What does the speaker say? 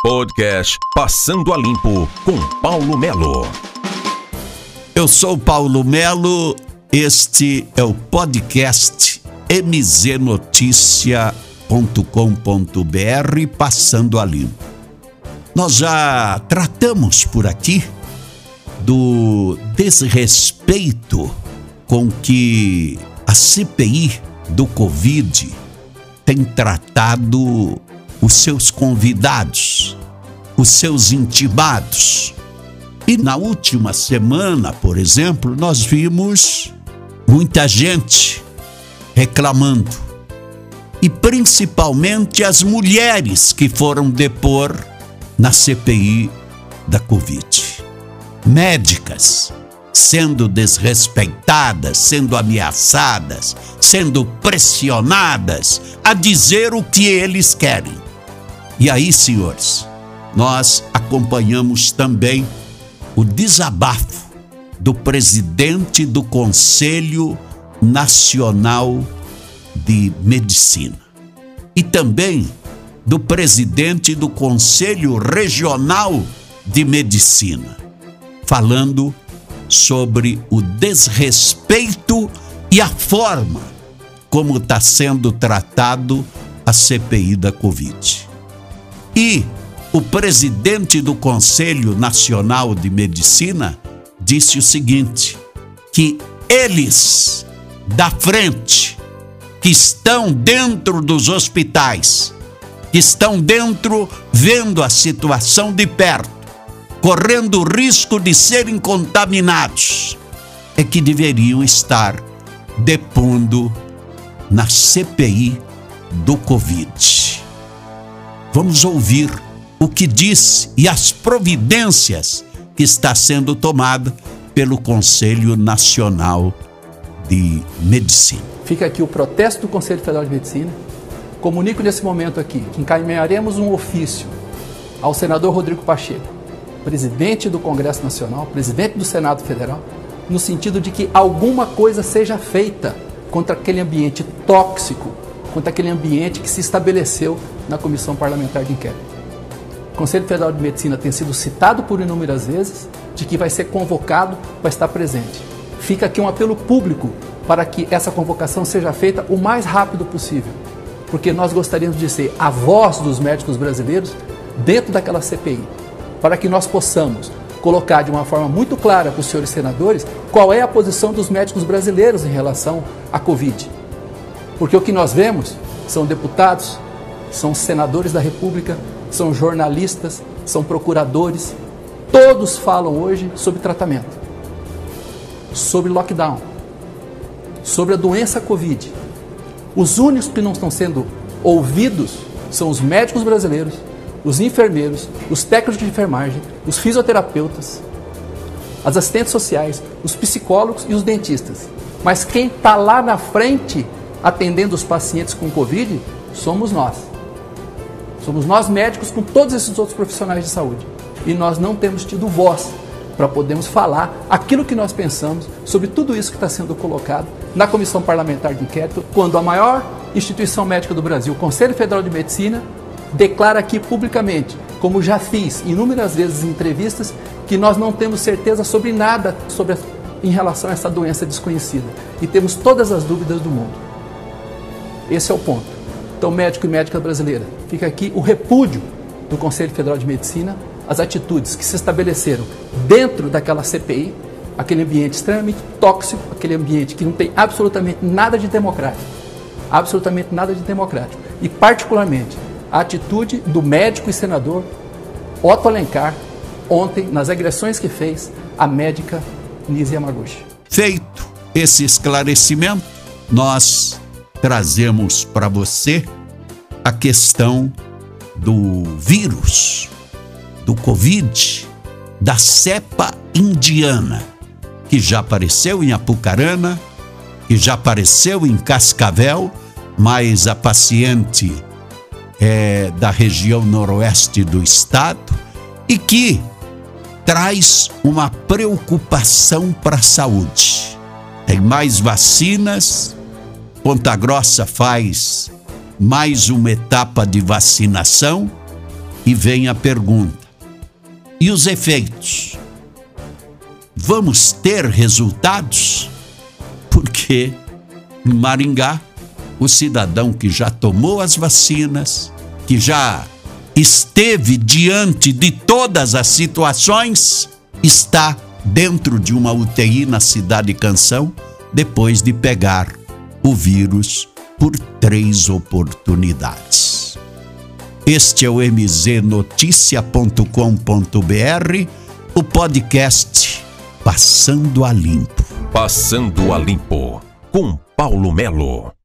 Podcast Passando a Limpo com Paulo Melo. Eu sou Paulo Melo, este é o podcast mznoticia.com.br Passando a Limpo. Nós já tratamos por aqui do desrespeito com que a CPI do Covid tem tratado os seus convidados, os seus intimados. E na última semana, por exemplo, nós vimos muita gente reclamando. E principalmente as mulheres que foram depor na CPI da Covid. Médicas sendo desrespeitadas, sendo ameaçadas, sendo pressionadas a dizer o que eles querem. E aí, senhores, nós acompanhamos também o desabafo do presidente do Conselho Nacional de Medicina e também do presidente do Conselho Regional de Medicina, falando sobre o desrespeito e a forma como está sendo tratado a CPI da Covid. E o presidente do Conselho Nacional de Medicina disse o seguinte: que eles da frente, que estão dentro dos hospitais, que estão dentro vendo a situação de perto, correndo o risco de serem contaminados, é que deveriam estar depondo na CPI do Covid. Vamos ouvir o que diz e as providências que está sendo tomada pelo Conselho Nacional de Medicina. Fica aqui o protesto do Conselho Federal de Medicina. Comunico nesse momento aqui que encaminharemos um ofício ao senador Rodrigo Pacheco, presidente do Congresso Nacional, presidente do Senado Federal, no sentido de que alguma coisa seja feita contra aquele ambiente tóxico contra aquele ambiente que se estabeleceu na Comissão Parlamentar de Inquérito. O Conselho Federal de Medicina tem sido citado por inúmeras vezes de que vai ser convocado para estar presente. Fica aqui um apelo público para que essa convocação seja feita o mais rápido possível, porque nós gostaríamos de ser a voz dos médicos brasileiros dentro daquela CPI, para que nós possamos colocar de uma forma muito clara para os senhores senadores qual é a posição dos médicos brasileiros em relação à Covid porque o que nós vemos são deputados, são senadores da República, são jornalistas, são procuradores. Todos falam hoje sobre tratamento, sobre lockdown, sobre a doença Covid. Os únicos que não estão sendo ouvidos são os médicos brasileiros, os enfermeiros, os técnicos de enfermagem, os fisioterapeutas, as assistentes sociais, os psicólogos e os dentistas. Mas quem está lá na frente atendendo os pacientes com Covid somos nós. Somos nós médicos com todos esses outros profissionais de saúde. E nós não temos tido voz para podermos falar aquilo que nós pensamos sobre tudo isso que está sendo colocado na Comissão Parlamentar de Inquérito, quando a maior instituição médica do Brasil, o Conselho Federal de Medicina, declara aqui publicamente, como já fiz inúmeras vezes em entrevistas, que nós não temos certeza sobre nada sobre a, em relação a essa doença desconhecida e temos todas as dúvidas do mundo. Esse é o ponto. Então, médico e médica brasileira, fica aqui o repúdio do Conselho Federal de Medicina às atitudes que se estabeleceram dentro daquela CPI, aquele ambiente extremamente tóxico, aquele ambiente que não tem absolutamente nada de democrático. Absolutamente nada de democrático. E, particularmente, a atitude do médico e senador Otto Alencar ontem nas agressões que fez à médica Nise Yamaguchi. Feito esse esclarecimento, nós trazemos para você a questão do vírus, do Covid, da cepa indiana, que já apareceu em Apucarana, que já apareceu em Cascavel, mas a paciente é da região noroeste do estado e que traz uma preocupação para a saúde. Tem mais vacinas, Ponta Grossa faz mais uma etapa de vacinação E vem a pergunta: e os efeitos? Vamos ter resultados? Porque em Maringá, o cidadão que já tomou as vacinas, que já esteve diante de todas as situações, está dentro de uma UTI na cidade Canção, depois de pegar o vírus por três oportunidades. Este é o mznoticia.com.br, o podcast Passando a Limpo. Passando a Limpo, com Paulo Melo.